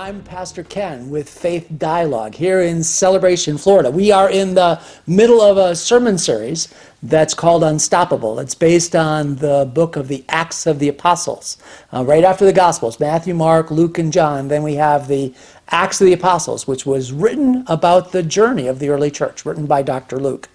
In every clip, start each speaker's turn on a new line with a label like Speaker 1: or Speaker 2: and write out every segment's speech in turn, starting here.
Speaker 1: I'm Pastor Ken with Faith Dialogue here in Celebration, Florida. We are in the middle of a sermon series that's called Unstoppable. It's based on the book of the Acts of the Apostles. Uh, right after the Gospels, Matthew, Mark, Luke, and John, then we have the Acts of the Apostles, which was written about the journey of the early church, written by Dr. Luke.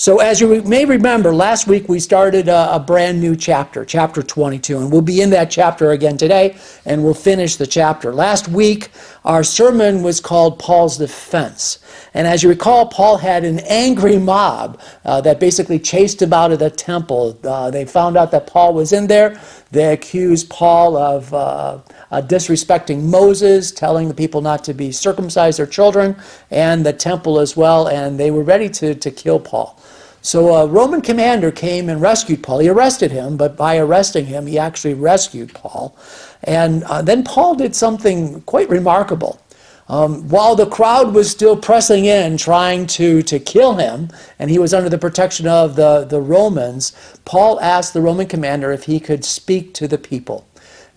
Speaker 1: So, as you may remember, last week we started a, a, brand new chapter, chapter 22, and we'll be in that chapter again today, and we'll finish the chapter. Last week, our sermon was called Paul's Defense. And as you recall, Paul had an angry mob uh, that basically chased him out of the temple. Uh, they found out that Paul was in there. They accused Paul of uh, uh disrespecting Moses, telling the people not to be circumcised their children, and the temple as well, and they were ready to, to kill Paul. So a Roman commander came and rescued Paul. He arrested him, but by arresting him, he actually rescued Paul. And uh, then Paul did something quite remarkable. Um, while the crowd was still pressing in, trying to, to kill him, and he was under the protection of the, the Romans, Paul asked the Roman commander if he could speak to the people.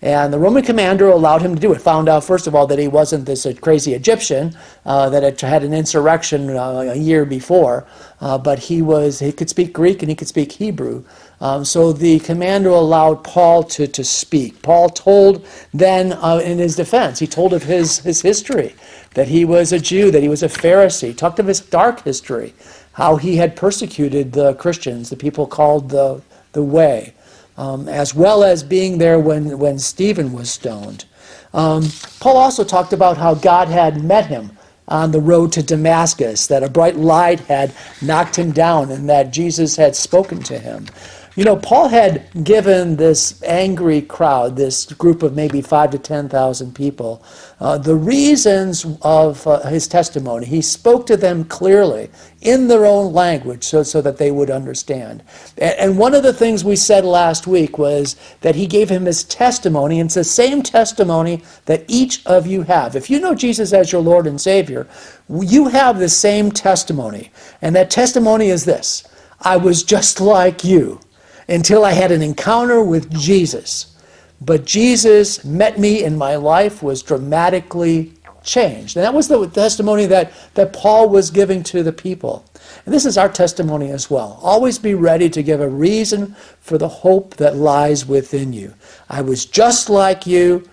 Speaker 1: And the Roman commander allowed him to do it. Found out, first of all, that he wasn't this crazy Egyptian uh, that had had an insurrection uh, a year before, uh, but he was he could speak Greek and he could speak Hebrew. Um, so the commander allowed Paul to, to speak. Paul told then uh, in his defense, he told of his, his history, that he was a Jew, that he was a Pharisee, talked of his dark history, how he had persecuted the Christians, the people called the, the Way um, as well as being there when, when Stephen was stoned. Um, Paul also talked about how God had met him on the road to Damascus, that a bright light had knocked him down, and that Jesus had spoken to him. You know, Paul had given this angry crowd, this group of maybe five to 10,000 people, uh, the reasons of uh, his testimony. He spoke to them clearly in their own language so, so that they would understand. And, and one of the things we said last week was that he gave him his testimony, and it's the same testimony that each of you have. If you know Jesus as your Lord and Savior, you have the same testimony. And that testimony is this I was just like you until I had an encounter with Jesus. But Jesus met me and my life was dramatically changed. And that was the testimony that, that Paul was giving to the people. And this is our testimony as well. Always be ready to give a reason for the hope that lies within you. I was just like you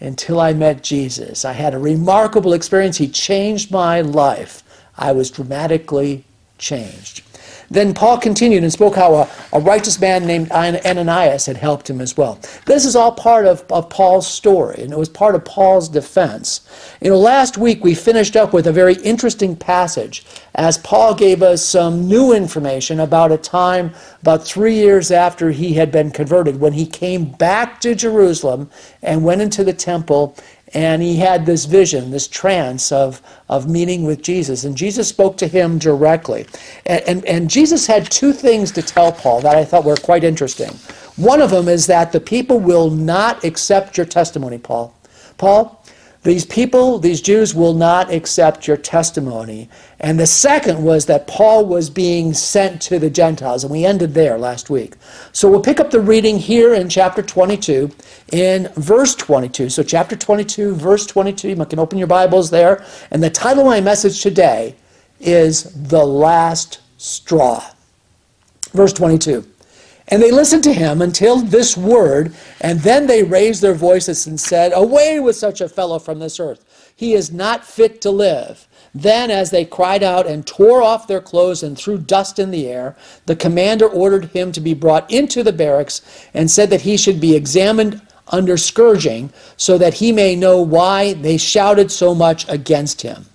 Speaker 1: until I met Jesus. I had a remarkable experience. He changed my life. I was dramatically changed. Then Paul continued and spoke how a, a, righteous man named Ananias had helped him as well. This is all part of, of Paul's story, and it was part of Paul's defense. You know, last week we finished up with a very interesting passage as Paul gave us some new information about a time about three years after he had been converted when he came back to Jerusalem and went into the temple and he had this vision, this trance of, of meeting with Jesus. And Jesus spoke to him directly. And, and, and, Jesus had two things to tell Paul that I thought were quite interesting. One of them is that the people will not accept your testimony, Paul. Paul, these people, these Jews, will not accept your testimony. And the second was that Paul was being sent to the Gentiles, and we ended there last week. So we'll pick up the reading here in chapter 22, in verse 22. So, chapter 22, verse 22, you can open your Bibles there. And the title of my message today is The Last Straw. Verse 22. And they listened to him until this word, and then they raised their voices and said, Away with such a fellow from this earth. He is not fit to live. Then, as they cried out and tore off their clothes and threw dust in the air, the commander ordered him to be brought into the barracks and said that he should be examined under scourging so that he may know why they shouted so much against him.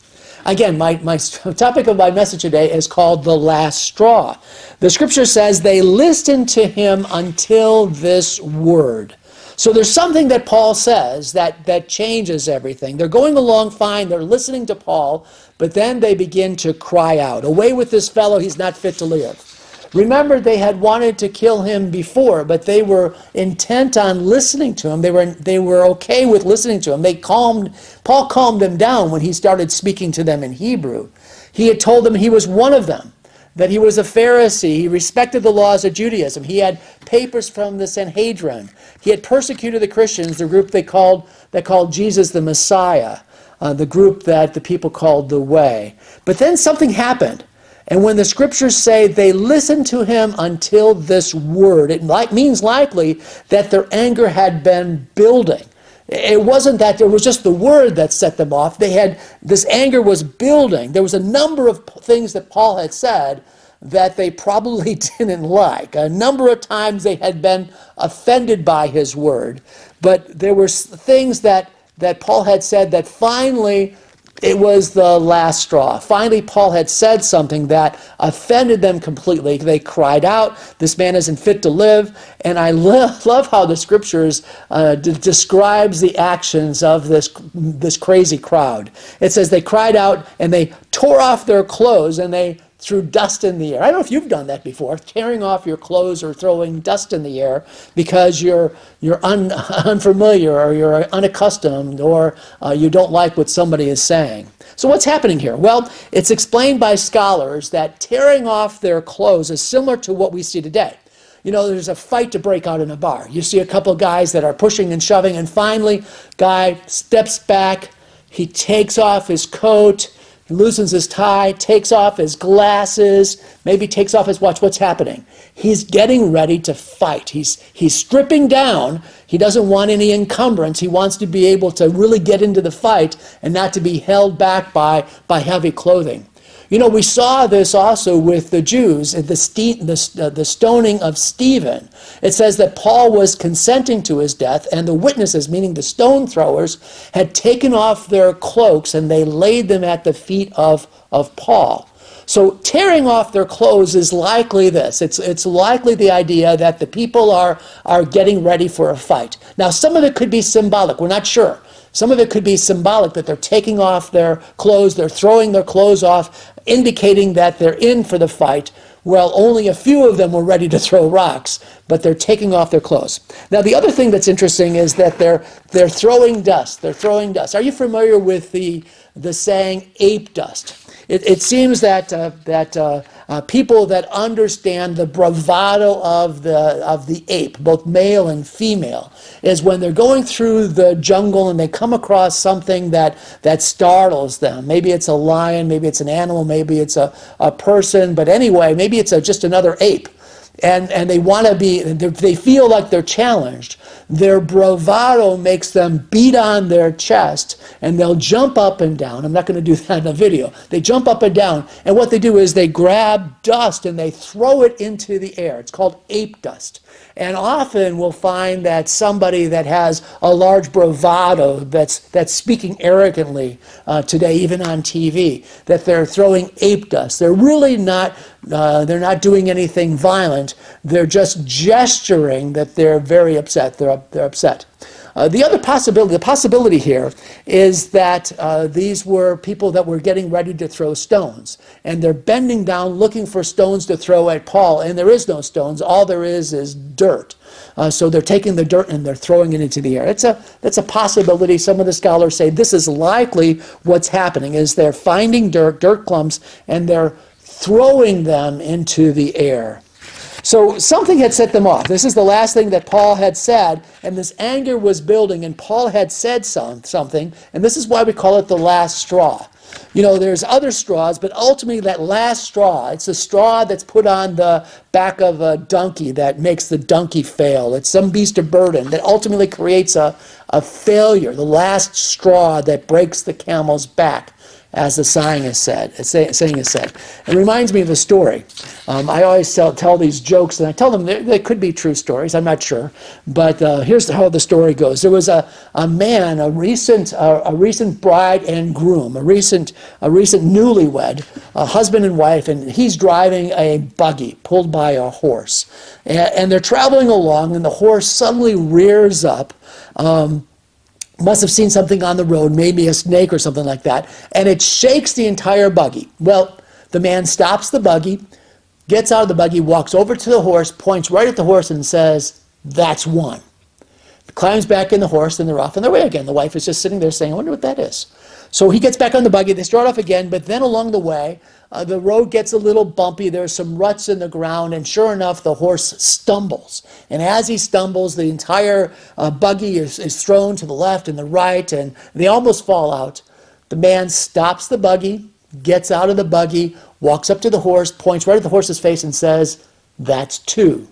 Speaker 1: Again, my, my topic of my message today is called the last straw. The scripture says they listened to him until this word. So there's something that Paul says that, that changes everything. They're going along fine, they're listening to Paul, but then they begin to cry out, Away with this fellow, he's not fit to live. Remember, they had wanted to kill him before, but they were intent on listening to him. They were, they were okay with listening to him. They calmed, Paul calmed them down when he started speaking to them in Hebrew. He had told them he was one of them, that he was a Pharisee. He respected the laws of Judaism. He had papers from the Sanhedrin. He had persecuted the Christians, the group they called, that called Jesus the Messiah, uh, the group that the people called the Way. But then something happened. And when the scriptures say they listened to him until this word, it means likely that their anger had been building. It wasn't that there was just the word that set them off. They had this anger was building. There was a number of things that Paul had said that they probably didn't like. A number of times they had been offended by his word, but there were things that that Paul had said that finally it was the last straw. Finally, Paul had said something that offended them completely. They cried out, This man isn't fit to live. And I lo- love how the scriptures uh, d- describes the actions of this, this crazy crowd. It says they cried out and they tore off their clothes and they threw dust in the air. I don't know if you've done that before, tearing off your clothes or throwing dust in the air because you're, you're un, unfamiliar or you're unaccustomed or uh, you don't like what somebody is saying. So, what's happening here? Well, it's explained by scholars that tearing off their clothes is similar to what we see today. You know, there's a fight to break out in a bar. You see a couple guys that are pushing and shoving, and finally, guy steps back, he takes off his coat, loosens his tie, takes off his glasses, maybe takes off his watch. What's happening? He's getting ready to fight. He's, he's stripping down. He doesn't want any encumbrance. He wants to be able to really get into the fight and not to be held back by, by heavy clothing. You know, we saw this also with the Jews, the, the, uh, the stoning of Stephen. It says that Paul was consenting to his death, and the witnesses, meaning the stone throwers, had taken off their cloaks and they laid them at the feet of, of Paul. So tearing off their clothes is likely this. It's, it's likely the idea that the people are, are getting ready for a fight. Now, some of it could be symbolic. We're not sure. Some of it could be symbolic that they're taking off their clothes, they're throwing their clothes off, indicating that they're in for the fight. Well, only a few of them were ready to throw rocks, but they're taking off their clothes. Now, the other thing that's interesting is that they're, they're throwing dust. They're throwing dust. Are you familiar with the, the saying ape dust? It, it seems that, uh, that uh, uh, people that understand the bravado of the, of the ape, both male and female, is when they're going through the jungle and they come across something that, that startles them. Maybe it's a lion, maybe it's an animal, maybe it's a, a person, but anyway, maybe it's a, just another ape and, and they want to be, they feel like they're challenged. Their bravado makes them beat on their chest and they'll jump up and down. I'm not going to do that in a video. They jump up and down, and what they do is they grab dust and they throw it into the air. It's called ape dust. And often we'll find that somebody that has a large bravado that's, that's speaking arrogantly uh, today, even on TV, that they're throwing ape dust. They're really not, uh, they're not doing anything violent. They're just gesturing that they're very upset. They're, they're upset. Uh, the other possibility, the possibility here is that uh, these were people that were getting ready to throw stones. And they're bending down looking for stones to throw at Paul. And there is no stones. All there is is dirt. Uh, so they're taking the dirt and they're throwing it into the air. It's a, that's a possibility. Some of the scholars say this is likely what's happening is they're finding dirt, dirt clumps, and they're throwing them into the air. So something had set them off. This is the last thing that Paul had said, and this anger was building, and Paul had said some, something, and this is why we call it the last straw. You know, there's other straws, but ultimately that last straw, it's the straw that's put on the back of a donkey that makes the donkey fail. It's some beast of burden that ultimately creates a, a failure, the last straw that breaks the camel's back. As the saying is said. Saying is said. It reminds me of a story. Um, I always tell, tell, these jokes, and I tell them they, they could be true stories. I'm not sure, but uh, here's how the story goes. There was a, a man, a recent uh, a recent bride and groom, a recent a recent newlywed, a husband and wife, and he's driving a buggy pulled by a horse, and, and they're traveling along, and the horse suddenly rears up. Um, must have seen something on the road, maybe a snake or something like that, and it shakes the entire buggy. Well, the man stops the buggy, gets out of the buggy, walks over to the horse, points right at the horse, and says, That's one. Climbs back in the horse, and they're off on their way again. The wife is just sitting there saying, I wonder what that is. So he gets back on the buggy, they start off again, but then along the way, uh, the road gets a little bumpy. There's some ruts in the ground, and sure enough, the horse stumbles. And as he stumbles, the entire uh, buggy is, is thrown to the left and the right, and they almost fall out. The man stops the buggy, gets out of the buggy, walks up to the horse, points right at the horse's face, and says, That's two.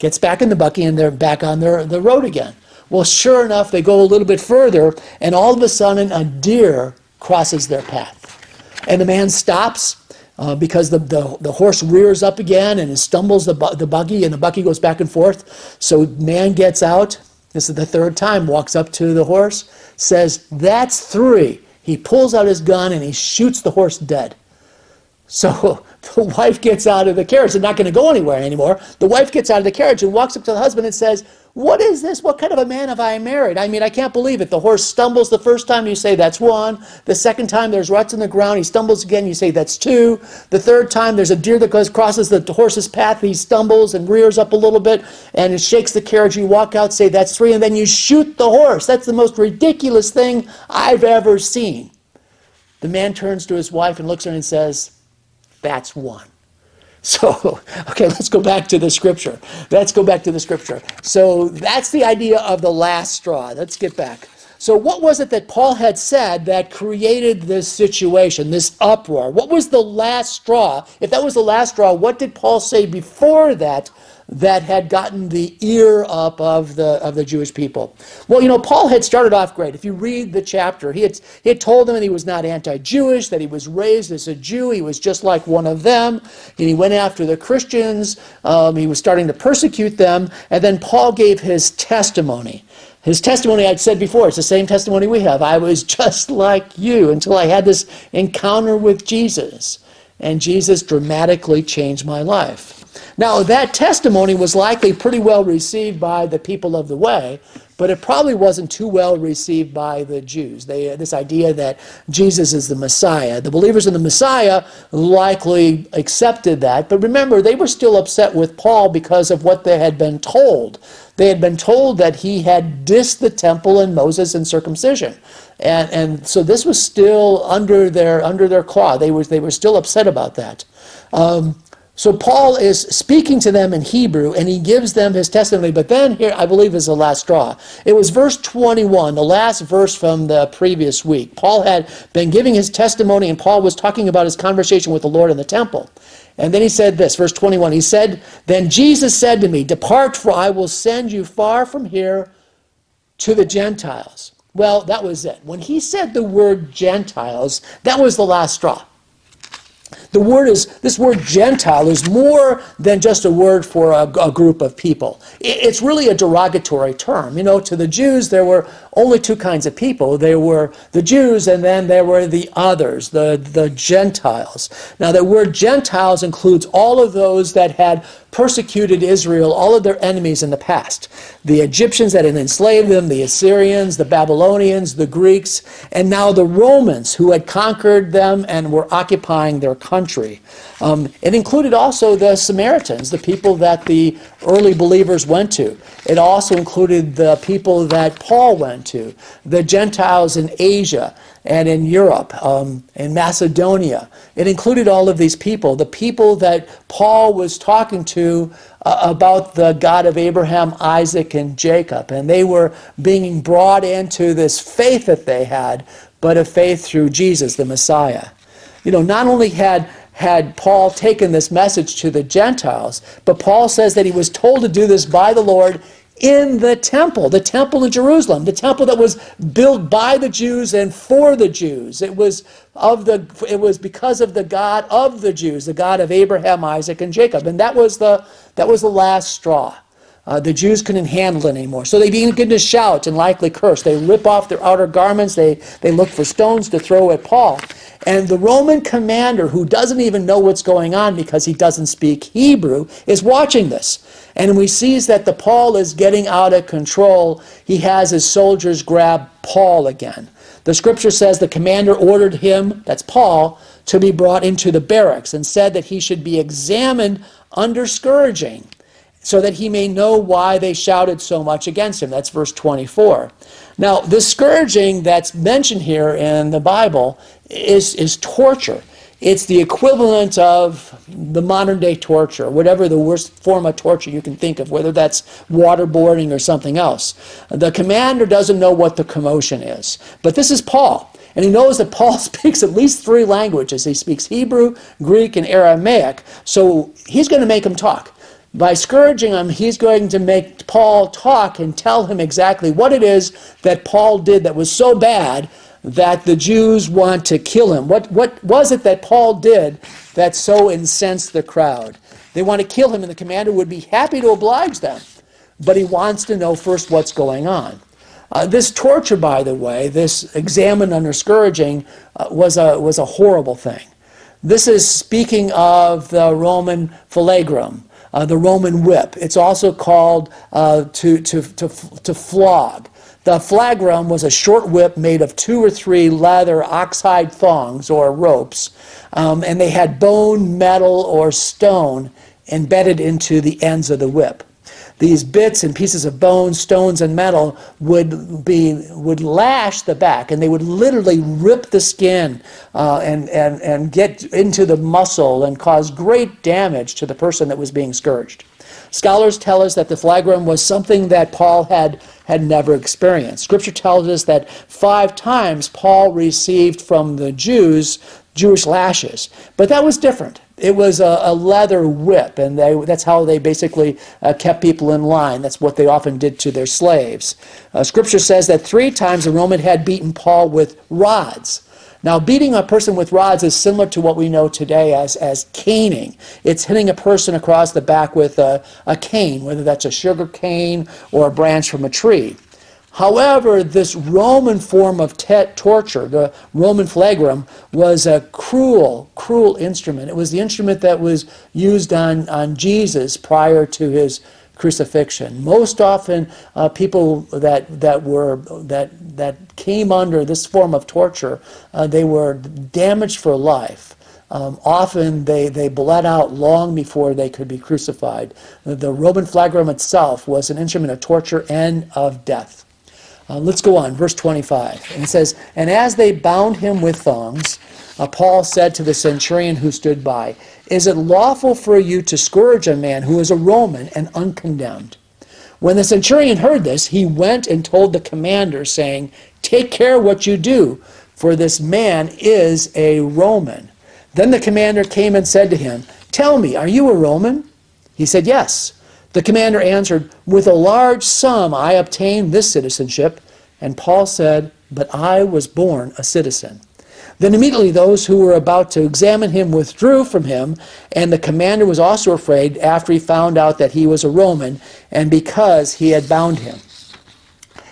Speaker 1: Gets back in the buggy, and they're back on their, the road again. Well, sure enough, they go a little bit further, and all of a sudden, a deer crosses their path. And the man stops uh, because the, the, the, horse rears up again and stumbles the, bu- the buggy, and the buggy goes back and forth. So man gets out. This is the third time, walks up to the horse, says, That's three. He pulls out his gun and he shoots the horse dead. So the wife gets out of the carriage. They're not going to go anywhere anymore. The wife gets out of the carriage and walks up to the husband and says, what is this? What kind of a man have I married? I mean, I can't believe it. The horse stumbles the first time, you say that's one. The second time, there's ruts in the ground. He stumbles again, you say that's two. The third time, there's a deer that goes crosses the horse's path. He stumbles and rears up a little bit and it shakes the carriage. You walk out, say that's three, and then you shoot the horse. That's the most ridiculous thing I've ever seen. The man turns to his wife and looks at her and says, That's one. So, okay, let's go back to the scripture. Let's go back to the scripture. So, that's the idea of the last straw. Let's get back. So, what was it that Paul had said that created this situation, this uproar? What was the last straw? If that was the last straw, what did Paul say before that that had gotten the ear up of the of the Jewish people. Well, you know, Paul had started off great. If you read the chapter, he had he had told them that he was not anti-Jewish, that he was raised as a Jew, he was just like one of them, and he went after the Christians. Um, he was starting to persecute them, and then Paul gave his testimony. His testimony, I'd said before, it's the same testimony we have. I was just like you until I had this encounter with Jesus, and Jesus dramatically changed my life. Now, that testimony was likely pretty well received by the people of the way, but it probably wasn't too well received by the Jews. They, this idea that Jesus is the Messiah. The believers in the Messiah likely accepted that, but remember, they were still upset with Paul because of what they had been told. They had been told that he had dissed the temple and Moses and circumcision. And, and so this was still under their, under their claw. They were, they were still upset about that. Um, so Paul is speaking to them in Hebrew and he gives them his testimony. But then here, I believe, is the last straw. It was verse 21, the last verse from the previous week. Paul had been giving his testimony and Paul was talking about his conversation with the Lord in the temple. And then he said this, verse 21. He said, Then Jesus said to me, Depart, for I will send you far from here to the Gentiles. Well, that was it. When he said the word Gentiles, that was the last straw. The word is, this word Gentile is more than just a word for a, a, group of people. It's really a derogatory term. You know, to the Jews, there were only two kinds of people. There were the Jews, and then there were the others, the, the Gentiles. Now, the word Gentiles includes all of those that had persecuted Israel, all of their enemies in the past. The Egyptians that had enslaved them, the Assyrians, the Babylonians, the Greeks, and now the Romans who had conquered them and were occupying their country. Um, it included also the Samaritans, the people that the early believers went to. It also included the people that Paul went to, the Gentiles in Asia and in Europe, um, in Macedonia. It included all of these people, the people that Paul was talking to uh, about the God of Abraham, Isaac, and Jacob. And they were being brought into this faith that they had, but a faith through Jesus, the Messiah. You know, not only had had Paul taken this message to the Gentiles, but Paul says that he was told to do this by the Lord in the temple, the temple in Jerusalem, the temple that was built by the Jews and for the Jews. It was of the it was because of the God of the Jews, the God of Abraham, Isaac, and Jacob. And that was the that was the last straw. Uh, the Jews couldn't handle it anymore. So they begin to shout and likely curse. They rip off their outer garments. They, they look for stones to throw at Paul. And the Roman commander, who doesn't even know what's going on because he doesn't speak Hebrew, is watching this. And we sees that the Paul is getting out of control. He has his soldiers grab Paul again. The scripture says the commander ordered him, that's Paul, to be brought into the barracks and said that he should be examined under scourging so that he may know why they shouted so much against him. That's verse 24. Now, the scourging that's mentioned here in the Bible is, is torture. It's the equivalent of the modern day torture, whatever the worst form of torture you can think of, whether that's waterboarding or something else. The commander doesn't know what the commotion is. But this is Paul. And he knows that Paul speaks at least three languages. He speaks Hebrew, Greek, and Aramaic. So he's going to make him talk. By scourging him, he's going to make Paul talk and tell him exactly what it is that Paul did that was so bad that the Jews want to kill him. What, what was it that Paul did that so incensed the crowd? They want to kill him, and the commander would be happy to oblige them. But he wants to know first what's going on. Uh, this torture, by the way, this examined under scourging, uh, was, a, was a horrible thing. This is speaking of the Roman flagrum uh, the Roman whip. It's also called uh, to, to, to, to flog. The flagrum was a short whip made of two or three leather oxhide thongs or ropes, um, and they had bone, metal, or stone embedded into the ends of the whip these bits and pieces of bone, stones, and metal would be would lash the back, and they would literally rip the skin uh, and, and, and get into the muscle and cause great damage to the person that was being scourged. Scholars tell us that the flagrum was something that Paul had, had never experienced. Scripture tells us that five times Paul received from the Jews Jewish lashes, but that was different. It was a, a leather whip, and they, that's how they basically uh, kept people in line. That's what they often did to their slaves. Uh, scripture says that three times the Roman had beaten Paul with rods. Now, beating a person with rods is similar to what we know today as, as caning. It's hitting a person across the back with a, a cane, whether that's a sugar cane or a branch from a tree. However, this Roman form of torture, the Roman flagrum, was a cruel, cruel instrument. It was the instrument that was used on, on Jesus prior to his crucifixion. Most often, uh, people that, that, were, that, that came under this form of torture, uh, they were damaged for life. Um, often they, they bled out long before they could be crucified. The Roman flagrum itself was an instrument of torture and of death. Uh, let's go on, verse 25. And it says, And as they bound him with thongs, uh, Paul said to the centurion who stood by, Is it lawful for you to scourge a man who is a Roman and uncondemned? When the centurion heard this, he went and told the commander, saying, Take care what you do, for this man is a Roman. Then the commander came and said to him, Tell me, are you a Roman? He said, Yes. The commander answered, With a large sum I obtained this citizenship. And Paul said, But I was born a citizen. Then immediately those who were about to examine him withdrew from him, and the commander was also afraid after he found out that he was a Roman, and because he had bound him.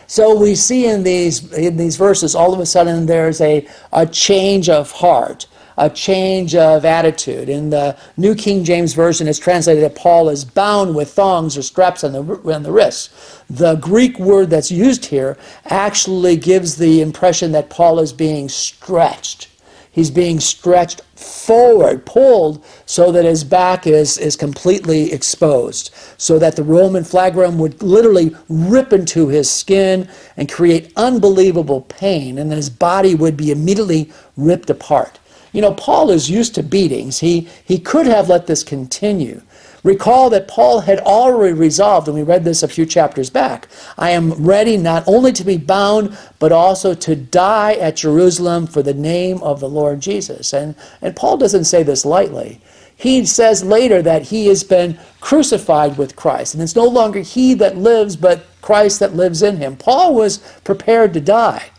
Speaker 1: So we see in these, in these verses, all of a sudden there's a, a change of heart a change of attitude. In the New King James Version, it's translated that Paul is bound with thongs or straps on the, on the wrists. The Greek word that's used here actually gives the impression that Paul is being stretched. He's being stretched forward, pulled, so that his back is, is completely exposed, so that the Roman flagrum would literally rip into his skin and create unbelievable pain, and then his body would be immediately ripped apart. You know, Paul is used to beatings. He, he could have let this continue. Recall that Paul had already resolved, and we read this a few chapters back I am ready not only to be bound, but also to die at Jerusalem for the name of the Lord Jesus. And, and Paul doesn't say this lightly. He says later that he has been crucified with Christ, and it's no longer he that lives, but Christ that lives in him. Paul was prepared to die,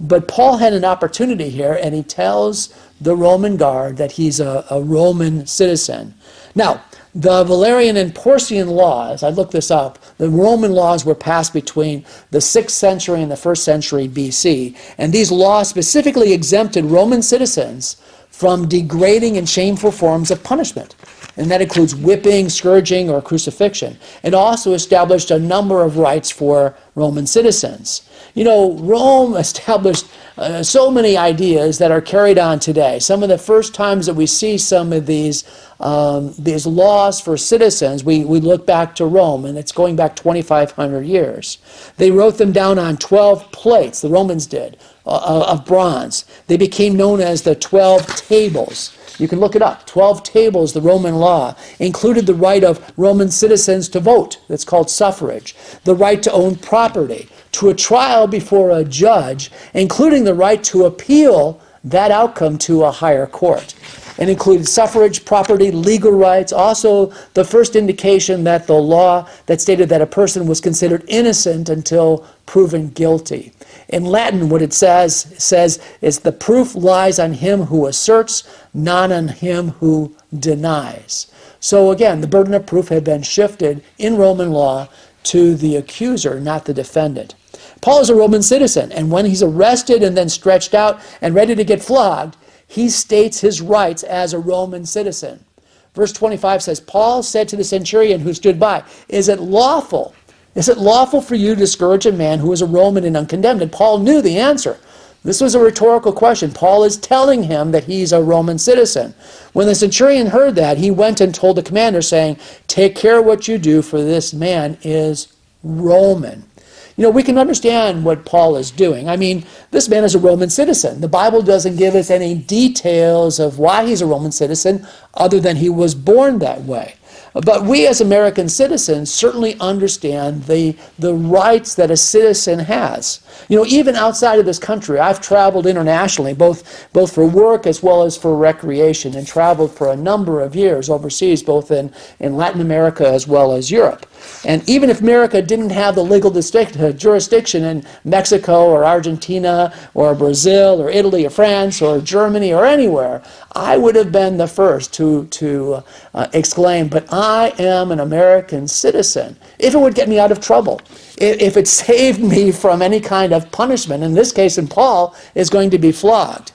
Speaker 1: but Paul had an opportunity here, and he tells the Roman guard that he's a, a Roman citizen. Now, the Valerian and Porcian laws, I looked this up, the Roman laws were passed between the 6th century and the 1st century BC, and these laws specifically exempted Roman citizens from degrading and shameful forms of punishment. And that includes whipping, scourging, or crucifixion. It also established a number of rights for Roman citizens. You know, Rome established uh, so many ideas that are carried on today. Some of the first times that we see some of these, um, these laws for citizens, we, we look back to Rome, and it's going back 2,500 years. They wrote them down on 12 plates, the Romans did, uh, of bronze. They became known as the 12 tables. You can look it up. 12 tables, the Roman law, included the right of Roman citizens to vote. That's called suffrage. The right to own property, to a trial before a judge, including the right to appeal that outcome to a higher court. And included suffrage, property, legal rights, also the first indication that the law that stated that a person was considered innocent until proven guilty. In Latin, what it says says is the proof lies on him who asserts, not on him who denies. So again, the burden of proof had been shifted in Roman law to the accuser, not the defendant. Paul is a Roman citizen, and when he's arrested and then stretched out and ready to get flogged, he states his rights as a Roman citizen. Verse 25 says, Paul said to the centurion who stood by, Is it lawful is it lawful for you to discourage a man who is a Roman and uncondemned? And Paul knew the answer. This was a rhetorical question. Paul is telling him that he's a Roman citizen. When the centurion heard that, he went and told the commander, saying, Take care what you do, for this man is Roman. You know, we can understand what Paul is doing. I mean, this man is a Roman citizen. The Bible doesn't give us any details of why he's a Roman citizen other than he was born that way. But we as American citizens certainly understand the, the rights that a citizen has. You know, even outside of this country, I've traveled internationally, both, both for work as well as for recreation, and traveled for a number of years overseas, both in, in Latin America as well as Europe. And even if America didn't have the legal uh, jurisdiction in Mexico or Argentina or Brazil or Italy or France or Germany or anywhere, I would have been the first to, to uh, exclaim, but I am an American citizen, if it would get me out of trouble, if, it saved me from any kind of punishment. In this case, in Paul, is going to be flogged.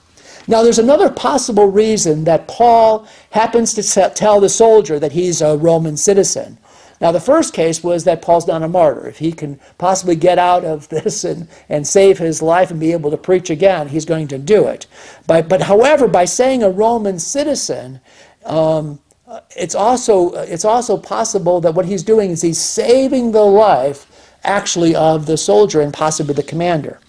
Speaker 1: Now, there's another possible reason that Paul happens to tell the soldier that he's a Roman citizen. Now, the first case was that Paul's not a martyr. If he can possibly get out of this and, and save his life and be able to preach again, he's going to do it. But, but however, by saying a Roman citizen, um, Uh, it's, also, uh, it's also possible that what he's doing is he's saving the life actually of the soldier and possibly the commander.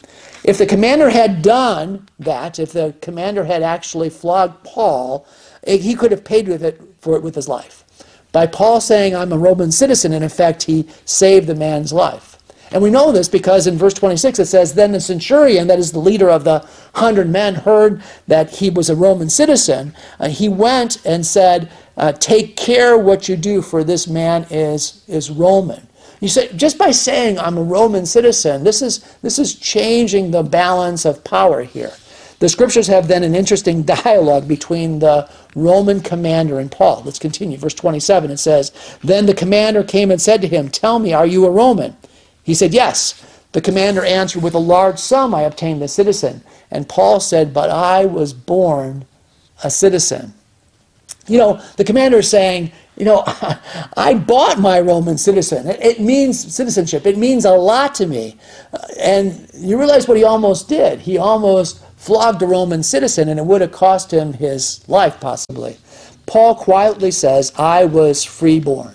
Speaker 1: If the commander had done that, if the commander had actually flogged Paul, eh, he could have paid with it for it with his life. By Paul saying, I'm a Roman citizen, in effect, he saved the man's life. And we know this because in verse 26 it says, Then the centurion, that is the leader of the hundred men, heard that he was a Roman citizen. Uh, he went and said, uh, Take care what you do, for this man is, is Roman. You say, just by saying I'm a Roman citizen, this is, this is changing the balance of power here. The scriptures have then an interesting dialogue between the Roman commander and Paul. Let's continue. Verse 27 it says, Then the commander came and said to him, Tell me, are you a Roman? He said, Yes. The commander answered, With a large sum I obtained the citizen. And Paul said, But I was born a citizen. You know, the commander is saying, you know, I bought my Roman citizen. It, it, means citizenship. It means a lot to me. Uh, and you realize what he almost did. He almost flogged a Roman citizen, and it would have cost him his life, possibly. Paul quietly says, I was freeborn.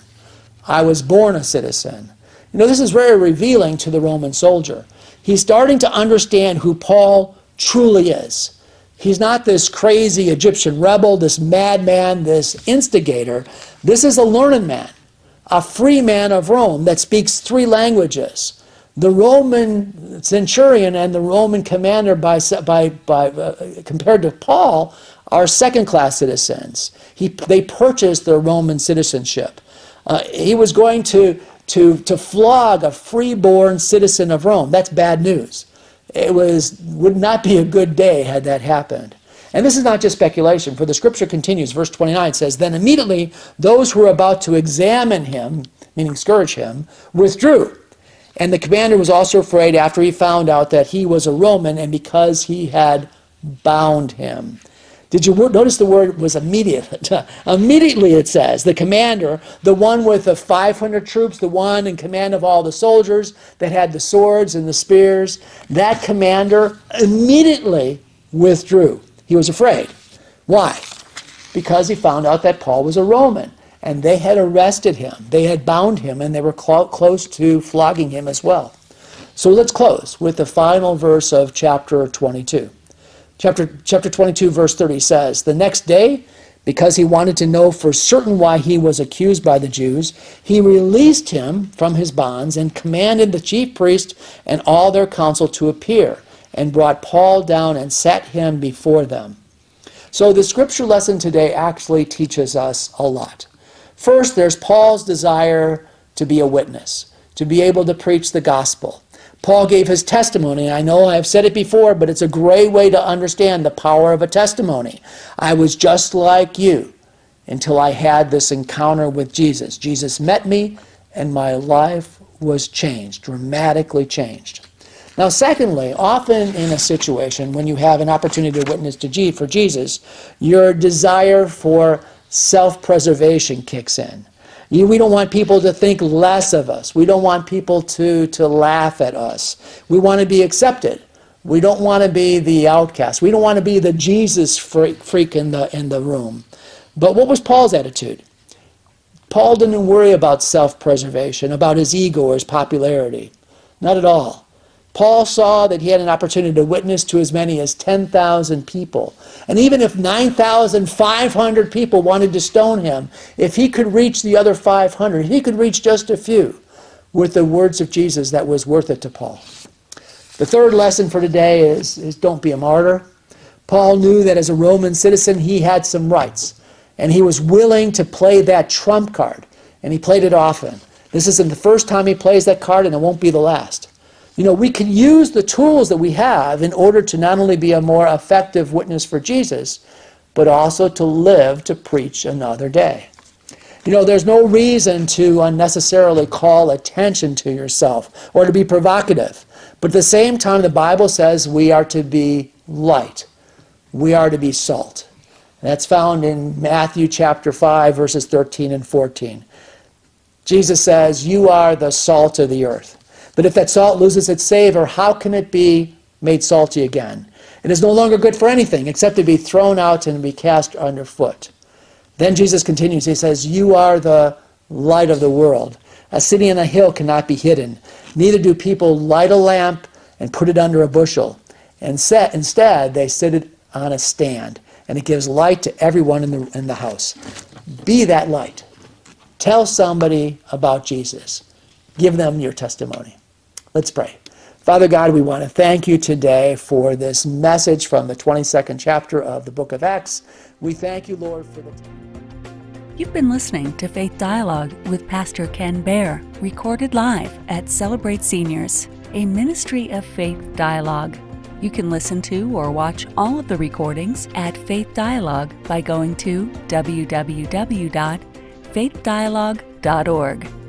Speaker 1: I was born a citizen. You know, this is very revealing to the Roman soldier. He's starting to understand who Paul truly is. He's not this crazy Egyptian rebel, this madman, this instigator. This is a learned man, a free man of Rome that speaks three languages. The Roman centurion and the Roman commander, by, by, by, uh, compared to Paul, are second class citizens. He, they purchased their Roman citizenship. Uh, he was going to, to, to flog a freeborn citizen of Rome. That's bad news. It was, would not be a good day had that happened. And this is not just speculation, for the scripture continues. Verse 29 says, Then immediately those who were about to examine him, meaning scourge him, withdrew. And the commander was also afraid after he found out that he was a Roman and because he had bound him. Did you notice the word was immediate? Immediately it says, the commander, the one with the 500 troops, the one in command of all the soldiers that had the swords and the spears, that commander immediately withdrew. He was afraid. Why? Because he found out that Paul was a Roman and they had arrested him. They had bound him, and they were cl- close to flogging him as well. So let's close with the final verse of chapter 22. Chapter, chapter 22, verse 30 says, The next day, because he wanted to know for certain why he was accused by the Jews, he released him from his bonds and commanded the chief priest and all their council to appear, and brought Paul down and set him before them. So the scripture lesson today actually teaches us a lot. First, there's Paul's desire to be a witness, to be able to preach the gospel. Paul gave his testimony. I know I've said it before, but it's a great way to understand the power of a testimony. I was just like you until I had this encounter with Jesus. Jesus met me, and my life was changed, dramatically changed. Now, secondly, often in a situation when you have an opportunity to witness to G for Jesus, your desire for self preservation kicks in. We don't want people to think less of us. We don't want people to, to laugh at us. We want to be accepted. We don't want to be the outcast. We don't want to be the Jesus freak in the, in the room. But what was Paul's attitude? Paul didn't worry about self preservation, about his ego or his popularity. Not at all. Paul saw that he had an opportunity to witness to as many as 10,000 people. And even if 9,500 people wanted to stone him, if he could reach the other 500, he could reach just a few with the words of Jesus that was worth it to Paul. The third lesson for today is, is don't be a martyr. Paul knew that as a Roman citizen, he had some rights, and he was willing to play that trump card, and he played it often. This isn't the first time he plays that card, and it won't be the last. You know, we can use the tools that we have in order to not only be a more effective witness for Jesus, but also to live to preach another day. You know, there's no reason to unnecessarily call attention to yourself or to be provocative. But at the same time, the Bible says we are to be light, we are to be salt. that's found in Matthew chapter 5, verses 13 and 14. Jesus says, You are the salt of the earth. But if that salt loses its savor, how can it be made salty again? It is no longer good for anything except to be thrown out and be cast underfoot. Then Jesus continues. He says, You are the light of the world. A city on a hill cannot be hidden. Neither do people light a lamp and put it under a bushel. And set, instead, they set it on a stand, and it gives light to everyone in the, in the house. Be that light. Tell somebody about Jesus. Give them your testimony. Let's pray. Father God, we want to thank you today for this message from the 22nd chapter of the book of Acts. We thank you, Lord, for the
Speaker 2: You've been listening to Faith Dialogue with Pastor Ken Baer, recorded live at Celebrate Seniors, a ministry of Faith Dialogue. You can listen to or watch all of the recordings at Faith Dialogue by going to www.faithdialogue.org.